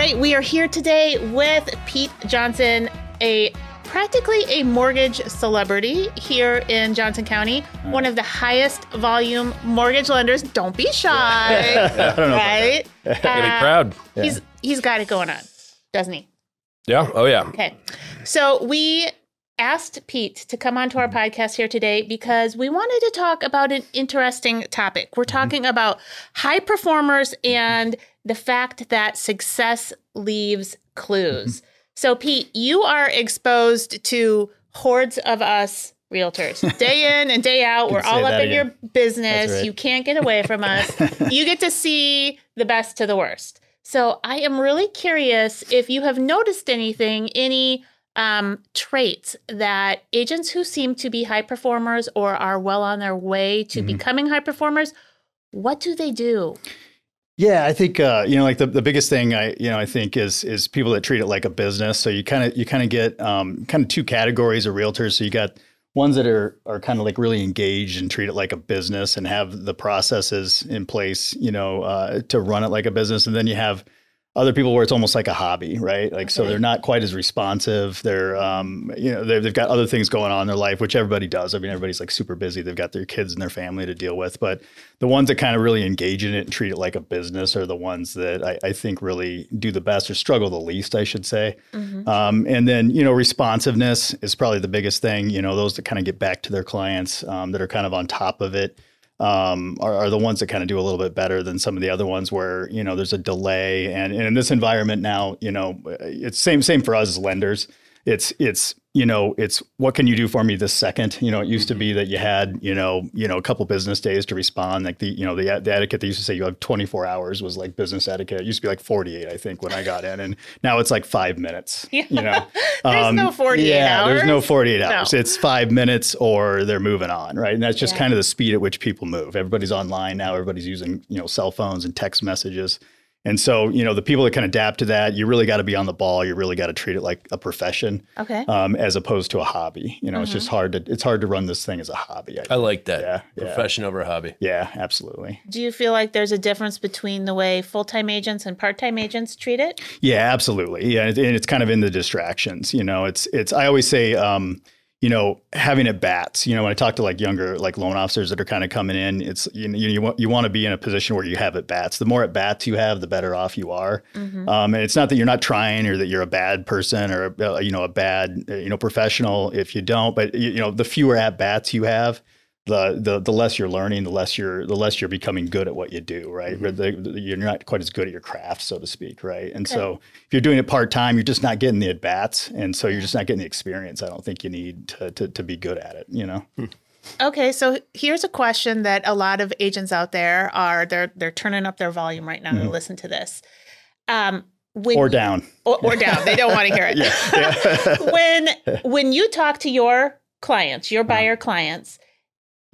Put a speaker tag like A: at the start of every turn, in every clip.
A: right, we are here today with Pete Johnson, a practically a mortgage celebrity here in Johnson County, one of the highest volume mortgage lenders. Don't be shy,
B: I don't know.
A: right? Uh,
C: proud.
A: He's he's got it going on, doesn't he?
C: Yeah. Oh yeah.
A: Okay. So we asked Pete to come onto our podcast here today because we wanted to talk about an interesting topic. We're talking about high performers and the fact that success leaves clues. So, Pete, you are exposed to hordes of us realtors day in and day out. We're all up in your business.
B: Right.
A: You can't get away from us. you get to see the best to the worst. So I am really curious if you have noticed anything, any um, traits that agents who seem to be high performers or are well on their way to
B: Mhm.
A: becoming high performers, what do they do?
B: Yeah, I think uh, you know, like the, the biggest thing I you know I think is is people that treat it like a business. So you kind of you kind of get um, kind of two categories of realtors. So you got ones that are are kind of like really engaged and treat it like a business and have the processes in place, you know, uh, to run it like a business. And then you have other people where it's almost like a hobby, right? Like so they're not quite as responsive. They're um, you know they've, they've got other things going on in their life, which everybody does. I mean, everybody's like super busy. They've got their kids and their family to deal with, but the ones that kind of really engage in it and treat it like a business are the ones that I, I think really do the best or struggle the least, I should say. Um, and then, you know, responsiveness is probably the biggest thing. You know, those that kind of get back to their clients um, that are kind of on top of it um, are, are the ones that kind of do a little bit better than some of the other ones where, you know, there's a delay. And, and in this environment now, you know, it's same, same for us as lenders. It's, it's, you know, it's what can you do for me this second? You know, it used to be mm-hmm. that you had, you know, you know, a couple business days to respond. Like the, you know, the, the etiquette they used to say you have 24 hours was like business etiquette. It used to be like 48, I think, when I got in, and now it's like five minutes. You know,
A: There's no um, 48
B: yeah, there's no
A: hours.
B: 48
A: No.
B: hours. It's five minutes or they're moving on, right? And that's just
A: Yeah.
B: kind of the speed at which people move. Everybody's online now. Everybody's using, you know, cell phones and text messages. And so, you know, the people that can adapt to that, you really got to be on the ball. You really got to treat it like a profession,
A: Okay.
B: um, as opposed to a hobby. You know, it's just hard to it's hard to run this thing as a hobby. I
C: I like that.
B: Yeah, yeah.
C: Profession over hobby.
B: yeah, absolutely.
A: Do you feel like there's a difference between the way full time agents and part time agents treat it?
B: Yeah, absolutely. Yeah, and it's kind of in the distractions. You know, it's it's. I always say, um, you know, having at bats. You know, when I talk to like younger like loan officers that are kind of coming in, it's you know, you want you want to be in a position where you have at bats. The more at bats you have, the better off you are.
A: Mm-hmm.
B: Um, and it's not that you're not trying or that you're a bad person or uh, you know a bad uh, you know professional if you don't. But you, you know, the fewer at bats you have. The, the the less you're learning, the less you're the less you're becoming good at what you do, right? Mm-hmm. The- the- you're not quite as good at your craft, so to speak, right? And so if you're doing it part time, you're just not getting the at bats, and so you're just not getting the experience. I don't think you need to to, to be good at it. You know, hmm.
A: Okay, so here's a question that a lot of agents out there are they're they're turning up their volume right now to mm-hmm. listen to this. Um, when
B: or down.
A: or, or down, they don't want to hear it. when when you talk to your clients, your uh-huh. buyer clients,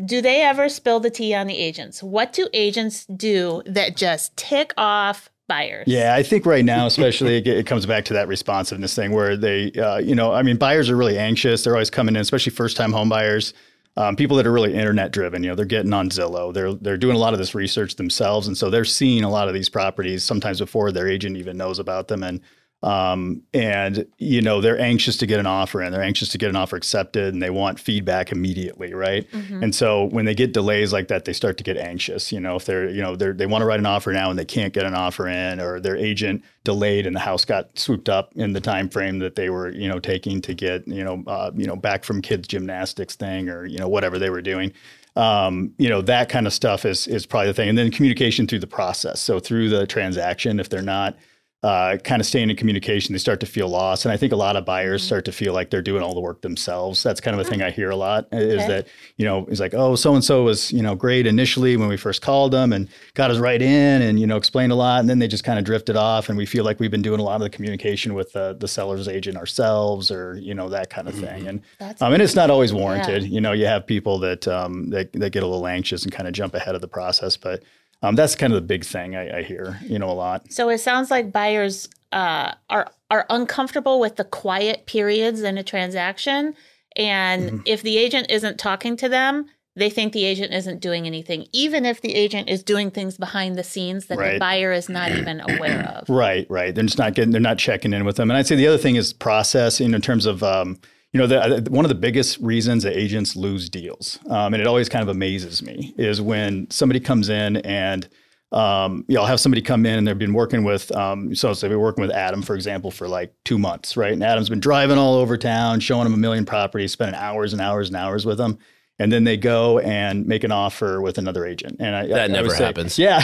A: do they ever spill the tea on the agents? What do agents do that just tick off buyers?
B: Yeah, I think right now, especially, it, comes back to that responsiveness thing where they, uh, you know, I mean, buyers are really anxious. They're always coming in, especially first-time home buyers. Um, people that are really internet driven, you know, they're getting on Zillow. They're they're doing a lot of this research themselves, and so they're seeing a lot of these properties sometimes before their agent even knows about them. And um, and you know, they're anxious to get an offer, and they're anxious to get an offer accepted, and they want feedback immediately, right? And so when they get delays like that, they start to get anxious. You know, if they're you know they're, they want to write an offer now and they can't get an offer in, or their agent delayed and the house got swooped up in the time frame that they were you know taking to get you know uh, you know back from kids gymnastics thing or you know whatever they were doing. Um, you know that kind of stuff is is probably the thing, and then communication through the process. So through the transaction, if they're not uh, kind of staying in communication, they start to feel lost. And I think a lot of buyers start to feel like they're doing all the work themselves. That's kind of a thing I hear a lot is
A: Okay.
B: that, you know, it's like, oh, so and so was, you know, great initially when we first called them and got us right in and, you know, explained a lot. And then they just kind of drifted off. And we feel like we've been doing a lot of the communication with uh, the seller's agent ourselves or, you know, that kind of thing. And,
A: That's
B: um, and it's not always warranted. You know, you have people that, um, that, that get a little anxious and kind of jump ahead of the process. But um, that's kind of the big thing I, I hear, you know, a lot.
A: So it sounds like buyers uh, are are uncomfortable with the quiet periods in a transaction, and
B: Mm-hmm.
A: if the agent isn't talking to them, they think the agent isn't doing anything, even if the agent is doing things behind the scenes that the buyer is not even aware of.
B: Right, right. They're just not getting. They're not checking in with them. And I'd say the other thing is process. You know, in terms of um, you know, the, one of the biggest reasons that agents lose deals, um, and it always kind of amazes me, is when somebody comes in and um, you know, I'll have somebody come in and they've been working with, um, so they've been working with Adam, for example, for like two months, right? And Adam's been driving all over town, showing them a million properties, spending hours and hours and hours with them. And then they go and make an offer with another agent. And I, I-
C: That
B: I
C: never
B: would say-
C: happens.
B: Yeah.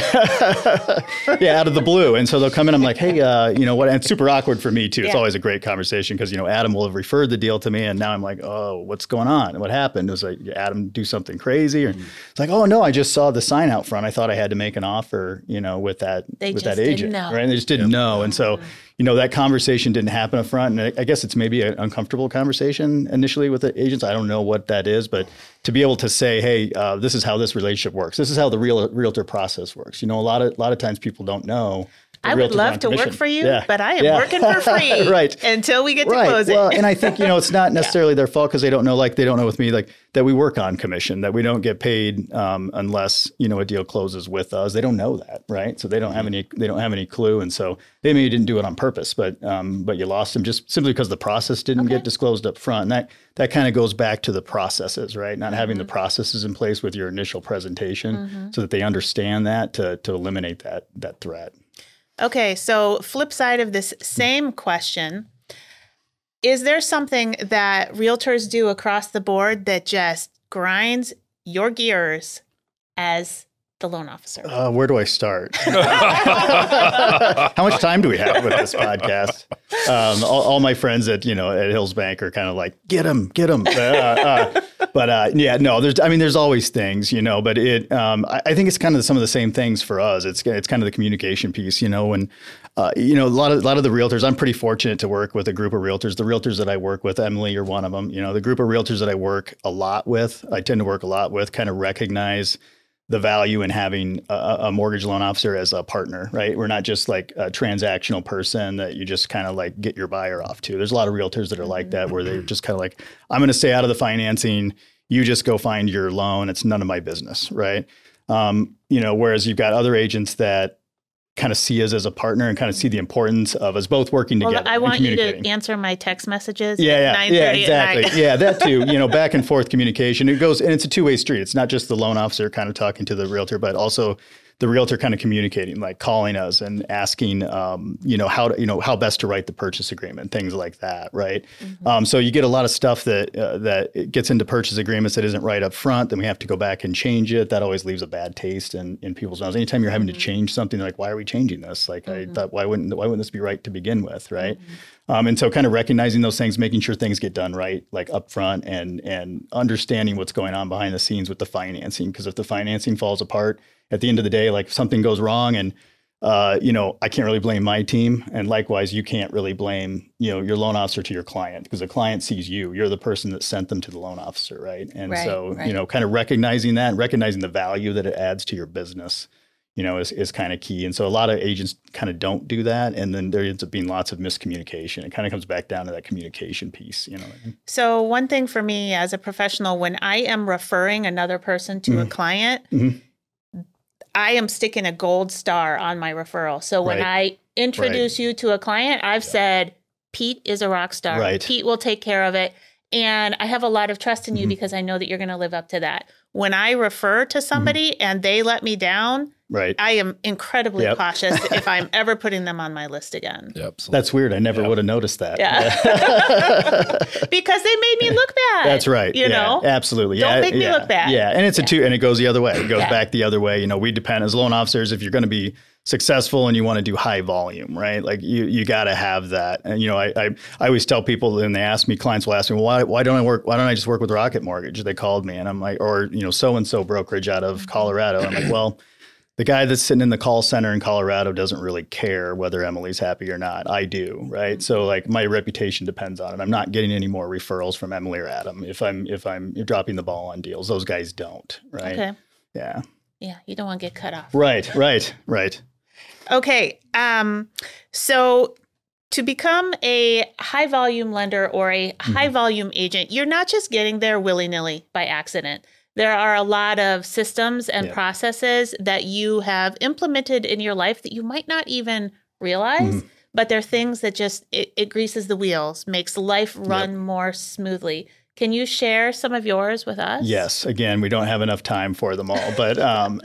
B: yeah, out of the blue. And so they'll come in. I'm like, hey, uh, you know what? And it's super awkward for me too. It's always a great conversation because, you know, Adam will have referred the deal to me. And now I'm like, oh, what's going on? What happened? It was like, Adam do something crazy? Or it's like, oh, no, I just saw the sign out front. I thought I had to make an offer, you know, with that,
A: They
B: with
A: just
B: that
A: didn't
B: agent.
A: know.
B: Right. And they just didn't know. And so, you know, that conversation didn't happen up front. And I, guess it's maybe an uncomfortable conversation initially with the agents. I don't know what that is, but to be able to say, hey, uh, this is how this relationship works. This is how the real realtor process works. You know, a lot of a lot of times people don't know.
A: I would love to work for you,
B: Yeah.
A: but I am
B: Yeah.
A: working for free
B: Right.
A: until we get to
B: Right.
A: closing.
B: Well, and I think you know it's not necessarily their fault because they don't know. Like they don't know with me, like that we work on commission, that we don't get paid um, unless you know a deal closes with us. They don't know that, right? So they don't have any. They don't have any clue, and so they maybe didn't do it on purpose, but um, but you lost them just simply because the process didn't get disclosed up front. And that that kind of goes back to the processes, right? Not having the processes in place with your initial presentation, so that they understand that to to eliminate that that threat.
A: Okay, so flip side of this same question. Is there something that realtors do across the board that just grinds your gears as the loan officer?
B: Uh, where do I start? How much time do we have with this podcast? Um, all, all my friends at you know at Hills Bank are kind of like, get him, get him. Uh, uh, but uh, yeah, no, there's I mean, there's always things, you know. But it, um, I, I think it's kind of some of the same things for us. It's it's kind of the communication piece, you know, and uh, you know a lot of a lot of the realtors. I'm pretty fortunate to work with a group of realtors. The realtors that I work with, Emily, you're one of them. You know, the group of realtors that I work a lot with, I tend to work a lot with, kind of recognize the value in having a, a mortgage loan officer as a partner, right? We're not just like a transactional person that you just kind of like get your buyer off to. There's a lot of realtors that are like that, where they're just kind of like, I'm going to stay out of the financing. You just go find your loan. It's none of my business, right? Um, you know, whereas you've got other agents that kind of see us as a partner and kind of see the importance of us both working
A: well,
B: together.
A: I want you to answer my text messages
B: Yeah,
A: at
B: yeah, yeah, exactly. yeah, that too. You know, back and forth communication. It goes, and it's a two way street. It's not just the loan officer kind of talking to the realtor, but also the realtor kind of communicating, like calling us and asking, um, you know, how to, you know, how best to write the purchase agreement, things like that, right? Um, so you get a lot of stuff that uh, that gets into purchase agreements that isn't right up front. Then we have to go back and change it. That always leaves a bad taste in, in people's mouths. Anytime you're having to change something, they're like, why are we changing this? Like, I thought, why wouldn't why wouldn't this be right to begin with, right? Um, and so kind of recognizing those things, making sure things get done right, like upfront and and understanding what's going on behind the scenes with the financing. Because if the financing falls apart at the end of the day, like if something goes wrong and uh, you know, I can't really blame my team. And likewise, you can't really blame, you know, your loan officer to your client because the client sees you. You're the person that sent them to the loan officer, right? And
A: Right,
B: so,
A: right.
B: you know, kind of recognizing that, recognizing the value that it adds to your business you know, is, is kind of key. And so a lot of agents kind of don't do that. And then there ends up being lots of miscommunication. It kind of comes back down to that communication piece, you know.
A: So, one thing for me as a professional, when I am referring another person to
B: Mm-hmm.
A: a client,
B: Mhm.
A: I am sticking a gold star on my referral. So, when
B: Right.
A: I introduce you to a client, I've said, Pete is a rock star.
B: Right.
A: Pete will take care of it. And I have a lot of trust in you
B: Mhm.
A: because I know that you're going to live up to that. When I refer
B: Mm-hmm.
A: to somebody and they let me down,
B: Right.
A: I am incredibly
B: Yep.
A: cautious if I'm ever putting them on my list again.
C: Yep. so-
B: That's weird. I never
C: Yeah.
B: would have noticed that.
A: Yeah. because they made me look bad.
B: That's right.
A: You
B: yeah,
A: know?
B: Absolutely.
A: Don't
B: yeah.
A: make me
B: yeah.
A: look bad.
B: Yeah. And it's a two, and it goes the other way. It goes
A: Yeah.
B: back the other way. You know, we depend as loan officers, if you're going to be successful and you want to do high volume, right? Like you, you got to have that. And, you know, I, I, I always tell people and they ask me, clients will ask me, well, why, why don't I work? Why don't I just work with Rocket Mortgage? They called me and I'm like, or, you know, so-and-so brokerage out of Colorado. I'm like, well, the guy that's sitting in the call center in Colorado doesn't really care whether Emily's happy or not. I do, right? So like my reputation depends on it. I'm not getting any more referrals from Emily or Adam if I'm if I'm dropping the ball on deals. Those guys don't, right?
A: Okay.
B: Yeah.
A: Yeah, you don't want to get cut off.
B: Right, right, right.
A: Okay. Um, so to become a high volume lender or a high volume agent, you're not just getting there willy nilly by accident. There are a lot of systems and
B: Yeah.
A: processes that you have implemented in your life that you might not even realize,
B: Mhm.
A: but they're things that just it, it greases the wheels, makes life run more smoothly. Can you share some of yours with us?
B: Yes. Again, we don't have enough time for them all, but um,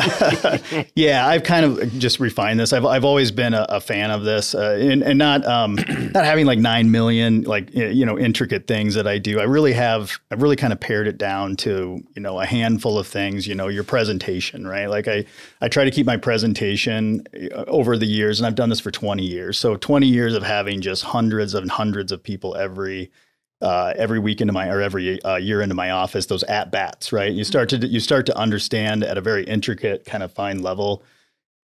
B: yeah, I've kind of just refined this. I've, I've always been a, a fan of this, uh, and, and not um, not having like nine million like you know intricate things that I do. I really have. I've really kind of pared it down to you know a handful of things. You know, your presentation, right? Like I I try to keep my presentation uh, over the years, and I've done this for twenty years. So twenty years of having just hundreds and hundreds of people every uh, every week into my or every uh, year into my office those at bats right? You start to you start to understand at a very intricate kind of fine level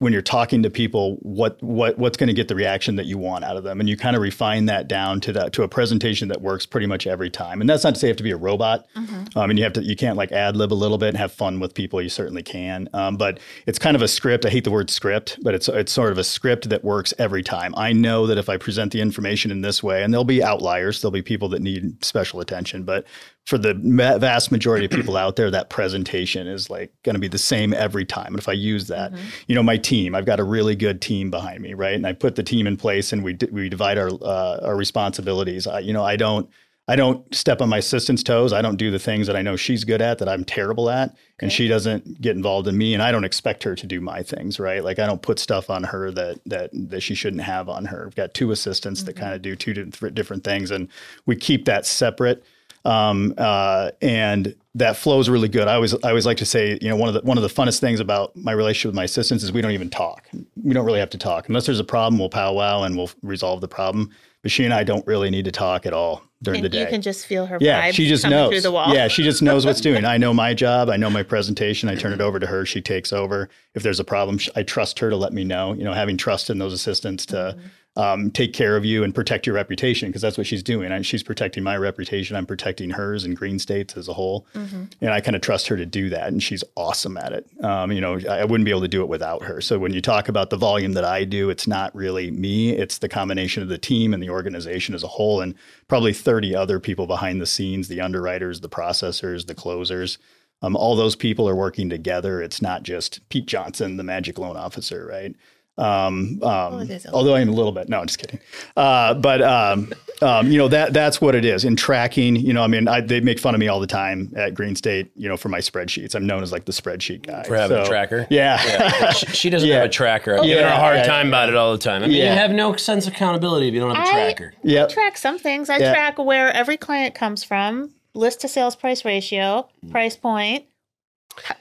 B: when you're talking to people what what what's going to get the reaction that you want out of them and you kind of refine that down to that to a presentation that works pretty much every time and that's not to say you have to be a robot
A: Mhm.
B: um, and you have to you can't like ad lib a little bit and have fun with people. You certainly can, um, but it's kind of a script. I hate the word script, but it's it's sort of a script that works every time. I know that if I present the information in this way, and there'll be outliers, there'll be people that need special attention, but for the vast majority of people out there, that presentation is like going to be the same every time. And if I use that,
A: Mhm.
B: you know, my team, I've got a really good team behind me, right? And I put the team in place, and we d- we divide our uh, our responsibilities. I, you know, I don't. I don't step on my assistant's toes. I don't do the things that I know she's good at that I'm terrible at. And she doesn't get involved in me and I don't expect her to do my things, right? Like I don't put stuff on her that that that she shouldn't have on her. I've got two assistants that
A: Mhm.
B: kind of do two different different things and we keep that separate. Um, uh, and that flows really good. I always I always like to say, you know, one of the one of the funnest things about my relationship with my assistants is we don't even talk. We don't really have to talk. Unless there's a problem, we'll powwow and we'll resolve the problem. But she and I don't really need to talk at all during
A: And
B: the day.
A: you can just feel her
B: Yeah,
A: vibe
B: she just knows.
A: through the wall.
B: Yeah, she just knows what's doing. I know my job. I know my presentation. I turn it over to her. She takes over. If there's a problem, I trust her to let me know. You know, having trust in those assistants to um, take care of you and protect your reputation because that's what she's doing. And she's protecting my reputation. I'm protecting hers and GreenState's as a whole.
A: Mhm.
B: And I kind of trust her to do that. And she's awesome at it. Um, you know, I I wouldn't be able to do it without her. So when you talk about the volume that I do, it's not really me, it's the combination of the team and the organization as a whole, and probably 30 other people behind the scenes the underwriters, the processors, the closers. Um, all those people are working together. It's not just Pete Johnson, the magic loan officer, right? Um, um,
A: it is a
B: although I am a little bit, no, I'm just kidding. Uh, but um, um, you know that that's what it is in tracking. You know, I mean, I, they make fun of me all the time at GreenState. You know, for my spreadsheets, I'm known as like the spreadsheet guy
C: For having a tracker?
B: Yeah,
C: Yeah. she, she doesn't
B: Yeah.
C: have a tracker. I'm giving her a hard
B: yeah,
C: time about it all the time. I mean,
B: Yeah.
C: you have no sense of accountability if you don't have a tracker.
A: Yeah,
B: I
A: track some things. I
B: Yeah.
A: track where every client comes from, list to sales price ratio, price point,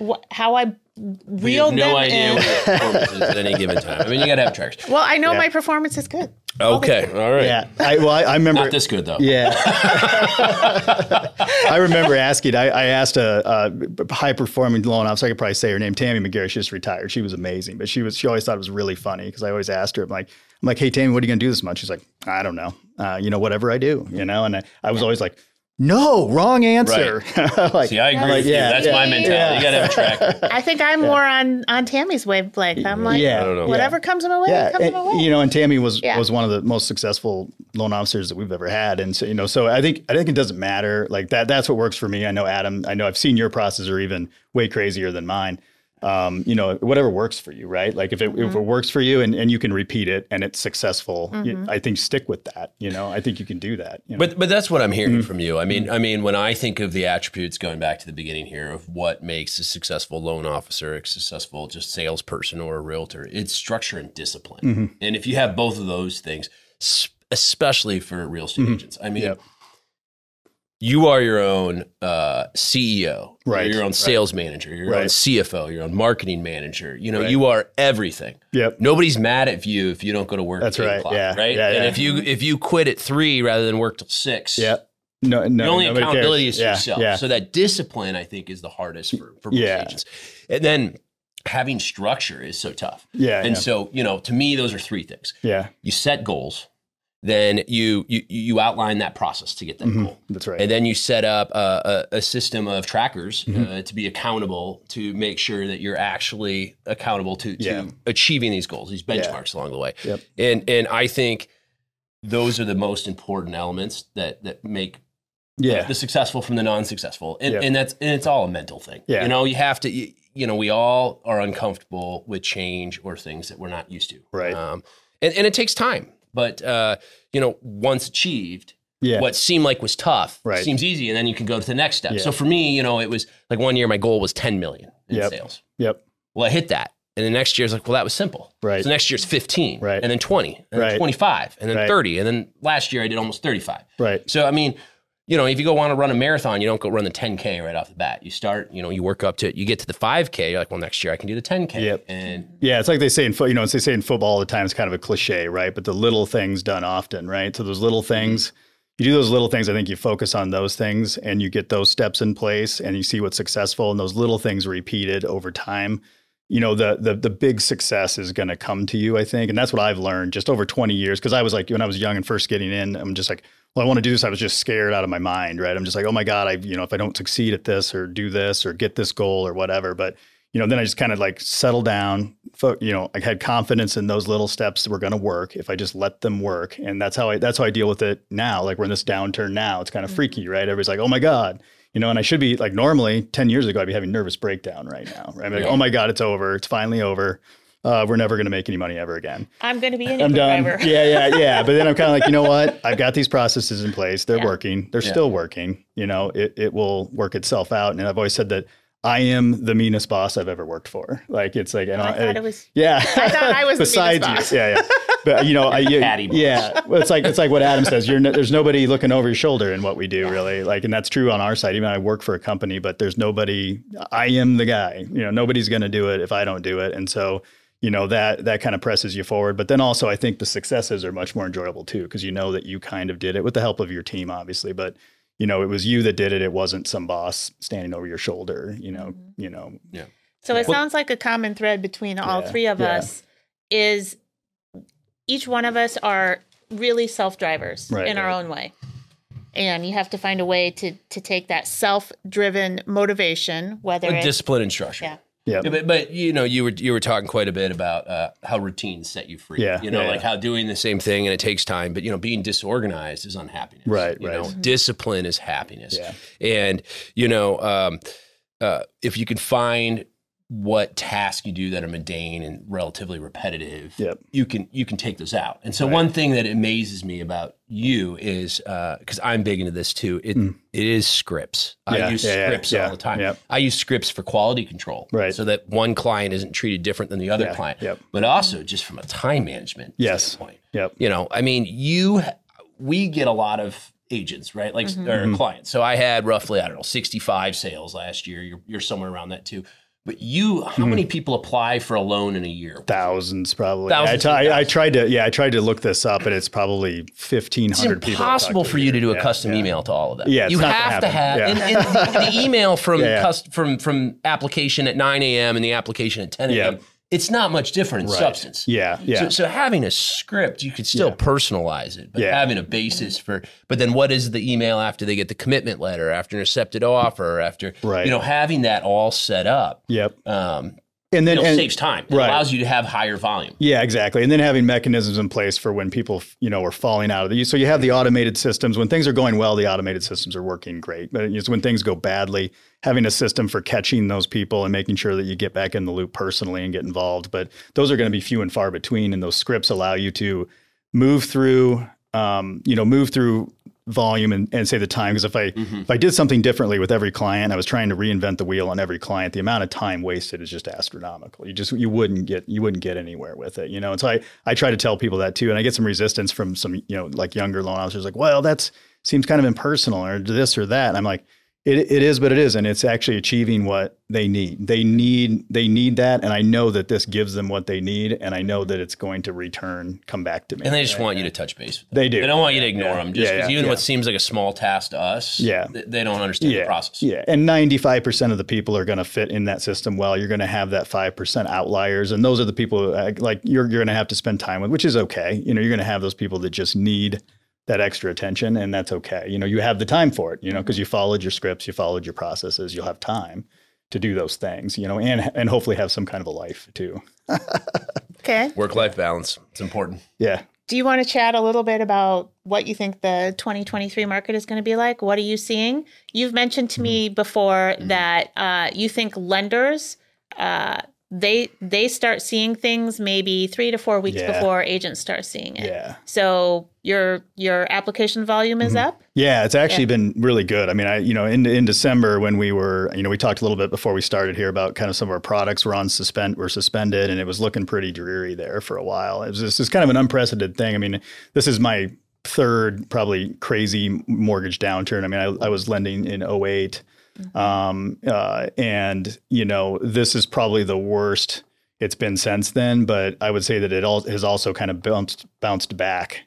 A: wh- how I
C: We
A: reeled
C: have no
A: them
C: idea
A: in.
C: what your performance is at any given time. I mean, you got to have trackers.
A: Well, I know
B: Yeah.
A: my performance is good.
C: Okay, all right.
B: Yeah, I, well, I, I remember.
C: Not this good though.
B: Yeah. I remember asking, I, I asked a, a high performing loan officer, I could probably say her name, Tammy McGarry. She just retired. She was amazing, but she was, she always thought it was really funny because I always asked her, I'm like, I'm like, hey, Tammy, what are you going to do this month? She's like, I don't know. Uh, you know, whatever I do, you know? And I, I was always like, no, wrong answer. like,
C: See, I agree
B: like,
C: with you. That's
B: yeah,
C: my mentality.
B: yeah.
C: You got to have a tracker.
A: I think I'm more on on Tammy's wavelength. I'm like,
B: Yeah,
C: I don't know.
A: whatever comes in my way,
B: yeah,
A: comes in
B: and,
A: my way.
B: you know, and Tammy was
A: Yeah.
B: was one of the most successful loan officers that we've ever had, and so you know, so I think I think it doesn't matter like that. That's what works for me. I know Adam. I know I've seen your process are even way crazier than mine. Um, you know, whatever works for you, right? Like if it if it works for you and, and you can repeat it and it's successful, you- I think stick with that. You know, I think you can do that. you know?
C: But but that's what I'm hearing
B: Mm-hmm.
C: from you. I mean, I mean, when I think of the attributes going back to the beginning here of what makes a successful loan officer, a successful just salesperson or a realtor, it's structure and discipline.
B: Mm-hmm.
C: And if you have both of those things, especially for real estate agents, I mean,
B: Mm-hmm. Yep.
C: You are your own uh, CEO,
B: Right,
C: You're your own
B: right.
C: sales manager, you're your own
B: Right.
C: CFO, your own marketing manager. You know,
B: Right.
C: you are everything.
B: yep.
C: Nobody's mad at you if you don't go to work.
B: That's
C: at
B: right.
C: o'clock,
B: Yeah.
C: right.
B: Yeah,
C: and
B: yeah.
C: if you if you quit at three rather than work till six,
B: Yep. No, no.
C: the only
B: nobody
C: accountability
B: cares.
C: is
B: yeah,
C: yourself.
B: Yeah.
C: So that discipline, I think, is the hardest for for most
B: Yeah.
C: agents. And then having structure is so tough.
B: yeah.
C: And
B: yeah.
C: so, you know, to me, those are three things.
B: yeah.
C: You set goals, then you you you outline that process to get that
B: Mhm.
C: goal.
B: That's right.
C: And then you set up a, a, a system of trackers
B: Mm-hmm.
C: uh, to be accountable to make sure that you're actually accountable to, to
B: Yeah.
C: achieving these goals, these benchmarks along the way.
B: Yep.
C: And and I think those are the most important elements that that make
B: Yeah.
C: the successful from the non-successful, and,
B: Yep.
C: and that's and it's all a mental thing.
B: Yeah.
C: you know, you have to. You, you know, we all are uncomfortable with change or things that we're not used to.
B: Right.
C: Um, and and it takes time, but uh, you know, once achieved,
B: Yeah.
C: what seemed like was tough
B: Right.
C: seems easy, and then you can go to the next step.
B: Yeah.
C: So for me, you know, it was like one year my goal was 10 million in
B: Yep.
C: sales.
B: Yep.
C: Well, I hit that. And the next year year's like, well, that was simple.
B: Right.
C: So next year's 15.
B: Right.
C: And then 20. And
B: Right.
C: then 25. And then
B: Right.
C: 30. And then last year I did almost 35.
B: Right.
C: So, I mean, you know, if you go want to run a marathon, you don't go run the 10K right off the bat. You start, you know, you work up to it. You get to the 5K. You're like, well, next year I can do the 10K.
B: Yep.
C: And
B: Yeah, it's like they say in foot. You know, it's they say in football all the time. It's kind of a cliche, right? But the little things done often, right? So those little mm-hmm. things, you do those little things. I think you focus on those things, and you get those steps in place, and you see what's successful, and those little things repeated over time. You know, the the the big success is going to come to you. I think, and that's what I've learned just over twenty years. Because I was like, when I was young and first getting in, I'm just like, well, I want to do this. I was just scared out of my mind, right? I'm just like, oh my god, I, you know, if I don't succeed at this or do this or get this goal or whatever, but you know, then I just kind of like settled down. Fo- you know, I had confidence in those little steps that were going to work if I just let them work, and that's how I that's how I deal with it now. Like we're in this downturn now. It's kind of mm-hmm. freaky, right? Everybody's like, "Oh my god," you know, and I should be like normally ten years ago I'd be having nervous breakdown right now. Right? I'm like,
C: Yeah.
B: "Oh my god, it's over. It's finally over. Uh, we're never going to make any money ever again."
A: I'm going to be an
B: I'm done.
A: driver.
B: Yeah, yeah, yeah. But then I'm kind of like, you know what? I've got these processes in place. They're
A: Yeah.
B: working. They're
C: Yeah.
B: still working. You know, it it will work itself out. And I've always said that I am the meanest boss I've ever worked for. Like it's like, and
A: Oh, I thought it was.
B: yeah.
A: I thought I was the
B: besides
A: meanest
B: you. Yeah, yeah. But you know, I, you,
C: Patty
B: yeah. Well, it's like it's like what Adam says. You're no, there's nobody looking over your shoulder in what we do, really. Like, and that's true on our side. Even I work for a company, but there's nobody. I am the guy. You know, nobody's going to do it if I don't do it. And so, you know, that that kind of presses you forward. But then also, I think the successes are much more enjoyable too, because you know that you kind of did it with the help of your team, obviously, but. You know, it was you that did it. It wasn't some boss standing over your shoulder. You know, you know, yeah
A: So it
C: Well-
A: sounds like a common thread between all
B: Yeah,
A: three of
B: yeah.
A: us is each one of us are really self drivers
B: Right,
A: in our own way. And you have to find a way to to take that self driven motivation, whether
C: with
A: it's
C: discipline and structure.
A: Yeah.
B: yeah,
C: Yeah, but, but you know, you were you were talking quite a bit about uh, how routines set you free.
B: Yeah,
C: you know,
B: yeah,
C: like
B: yeah.
C: how doing the same thing and it takes time, but you know, being disorganized is unhappiness.
B: Right,
C: You
B: right.
C: know, discipline is happiness.
B: Yeah.
C: And you know, um, uh, if you can find what tasks you do that are mundane and relatively repetitive,
B: Yep.
C: you can you can take those out. And so
B: Right.
C: one thing that amazes me about you is because I'm big into this too. It it is scripts.
B: Yeah,
C: I use
B: yeah,
C: scripts
B: yeah,
C: all the time.
B: yep.
C: I use scripts for quality control,
B: Right.
C: So that one client isn't treated different than the other client,
B: yep.
C: but also just from a time management
B: Yes.
C: standpoint.
B: Yep.
C: You know, I mean, you we get a lot of agents, right? Like
A: Mhm.
C: or
B: Mhm.
C: clients. So I had roughly I don't know sixty five sales last year. You're you're somewhere around that too. But you, how
B: Mhm.
C: many people apply for a loan in a year?
B: thousands probably.
C: Thousands
B: I,
C: and
B: t- I, I tried to yeah I tried to look this up and it's probably fifteen hundred It's people. I've
C: impossible for you to do a
B: Yeah,
C: custom
B: yeah.
C: email to all of them.
B: Yeah, it's
C: you have to have
B: happen.
C: and, and the, the email from
B: Yeah, yeah.
C: cust- from from application at 9 a.m. and the application at 10 a.m. It's not much different in
B: Right.
C: substance.
B: Yeah, yeah,
C: So, so having a script, you could still
B: Yeah.
C: personalize it, but
B: Yeah.
C: having a basis for. But then, what is the email after they get the commitment letter, after an accepted offer, after
B: Right.
C: you know having that all set up,
B: yep.
C: um,
B: And then
C: you know,
B: and,
C: saves time. It
B: right.
C: allows you to have higher volume.
B: Yeah, exactly. And then having mechanisms in place for when people, you know, are falling out of the. So you have the automated systems. When things are going well, the automated systems are working great. But it's when things go badly, having a system for catching those people and making sure that you get back in the loop personally and get involved. But those are going to be few and far between. And those scripts allow you to move through, um, you know, move through volume and, and say the time. Because if I mm-hmm. if I did something differently with every client, I was trying to reinvent the wheel on every client. The amount of time wasted is just astronomical. You just you wouldn't get you wouldn't get anywhere with it, you know. And so I I try to tell people that too, and I get some resistance from some you know like younger loan officers like, well, that's seems kind of impersonal or this or that. And I'm like. It, it is, but it isn't. It's actually achieving what they need. They need they need that, and I know that this gives them what they need, and I know that it's going to return, come back to me.
C: And they just want you to touch base.
B: They do.
C: They don't want you to ignore
B: yeah.
C: them. Just
B: Yeah, yeah,
C: even what seems like a small task to us,
B: Yeah.
C: th- they don't understand the process.
B: Yeah, and ninety five percent of the people are going to fit in that system well. You're going to have that five percent outliers, and those are the people uh, like you're you're going to have to spend time with, which is okay. You know, you're going to have those people that just need that extra attention, and that's okay. You know, you have the time for it. You know, because you followed your scripts, you followed your processes. You'll have time to do those things. You know, and and hopefully have some kind of a life too.
A: okay.
C: Work life balance. It's important.
B: Yeah,
A: Do you want to chat a little bit about what you think the 2023 market is going to be like? What are you seeing? You've mentioned to me
B: Mm-hmm.
A: before that uh, you think lenders uh, they they start seeing things maybe three to four weeks
B: Yeah.
A: before agents start seeing it.
B: Yeah.
A: So your your application volume is
B: Mhm.
A: up.
B: Yeah, it's actually
A: Yeah.
B: been really good. I mean, I you know in in December when we were you know we talked a little bit before we started here about kind of some of our products were on suspend were suspended and it was looking pretty dreary there for a while. It was this is kind of an unprecedented thing. I mean, this is my third probably crazy mortgage downturn. I mean, I, I was lending in 8 um, uh, and you know this is probably the worst it's been since then. But I would say that it all has also kind of bounced bounced back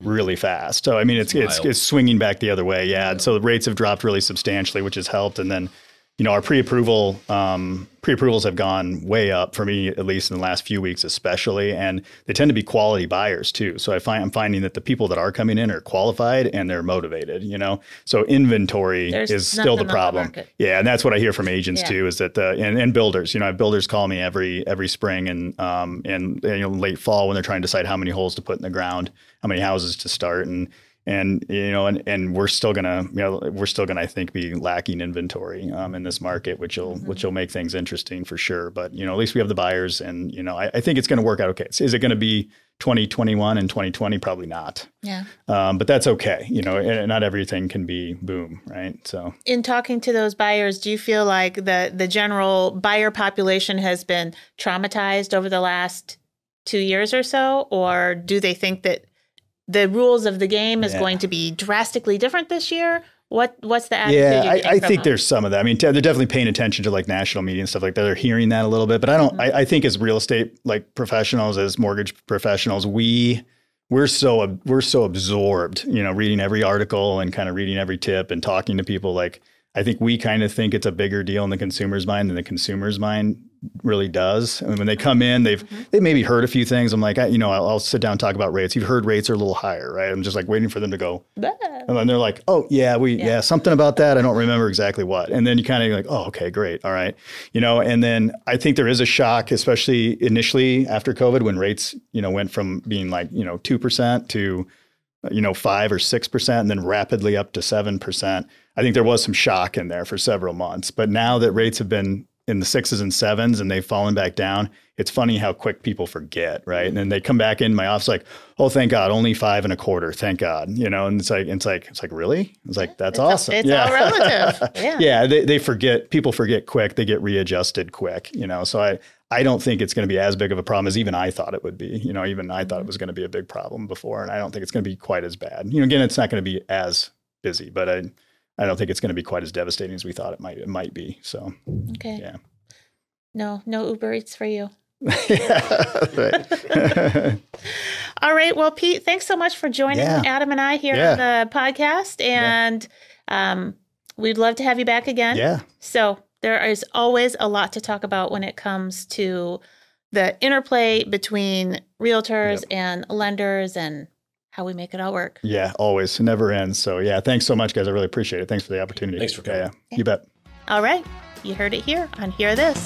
B: really fast. So I mean, it's it's,
C: Wild.
B: it's swinging back the other way. Yeah. And so the rates have dropped really substantially, which has helped. And then, you know, our pre-approval um, pre-approvals have gone way up for me, at least in the last few weeks, especially. And they tend to be quality buyers too. So I find I'm finding that the people that are coming in are qualified and they're motivated. You know, so inventory
A: There's
B: is still the
A: the
B: problem.
A: market.
B: yeah, and that's what I hear from agents
A: Yeah.
B: too. Is that the and, and builders. You know, I have builders call me every every spring and um and you know late fall when they're trying to decide how many holes to put in the ground, how many houses to start, and and you know, and, and we're still gonna, you know, we're still gonna, I think, be lacking inventory um, in this market, which will, which will make things interesting for sure. But you know, at least we have the buyers, and you know, I, I think it's going to work out okay. Is it going to be 2021 and 2020? Probably not.
A: Yeah.
B: Um, but that's okay. You know, and not everything can be boom, right? So
A: in talking to those buyers, do you feel like the the general buyer population has been traumatized over the last two years or so, or do they think that the rules of the game is
B: Yeah.
A: going to be drastically different this year? What what's the attitude?
B: Yeah, I, I think
A: them?
B: there's some of that. I mean, they're definitely paying attention to like national media and stuff like that. They're hearing that a little bit, but I don't.
A: Mm-hmm.
B: I, I think as real estate like professionals, as mortgage professionals, we we're so we're so absorbed, you know, reading every article and kind of reading every tip and talking to people. Like, I think we kind of think it's a bigger deal in the consumer's mind than the consumer's mind really does. I mean, when they come in, they've
A: Mm-hmm.
B: they maybe heard a few things. I'm like, I, you know, I'll, I'll sit down and talk about rates. You've heard rates are a little higher, right? I'm just like waiting for them to go.
A: Blah.
B: And then they're like, oh, yeah, we, yeah.
A: Yeah.
B: something about that. I don't remember exactly what. And then you kind of like, oh, okay, great. All right. You know, and then I think there is a shock, especially initially after COVID when rates, you know, went from being like, you know, 2% to, you know, five or 6% and then rapidly up to 7%. I think there was some shock in there for several months. But now that rates have been in the sixes and sevens and they've fallen back down, it's funny how quick people forget, right? And then they come back in my office like, oh, thank God, only five and a quarter, thank God, you know. And it's like, it's like, it's like, really? It's like that's
A: It's all-
B: awesome.
A: it's all relative. Yeah.
B: yeah, they they forget. People forget quick. They get readjusted quick, you know. So I I don't think it's going to be as big of a problem as even I thought it would be. You know, even I thought it mm-hmm. was going to be a big problem before, and I don't think it's going to be quite as bad. You know, again, it's not going to be as busy, but I I don't think it's going to be quite as devastating as we thought it might it might be. So
A: Okay.
B: yeah.
A: No, no Uber Eats for you.
B: yeah.
A: All right. Well, Pete, thanks so much for joining
B: Yeah.
A: Adam and I here
B: Yeah.
A: on the podcast. And um, we'd love to have you back again.
B: yeah,
A: So there is always a lot to talk about when it comes to the interplay between realtors and lenders and how we make it all work.
B: yeah, always, never ends. So yeah, thanks so much, guys. I really appreciate it. Thanks for the opportunity.
C: Thanks for
B: Yeah,
C: coming.
B: yeah. you bet.
A: All right. You heard it here on Hear This.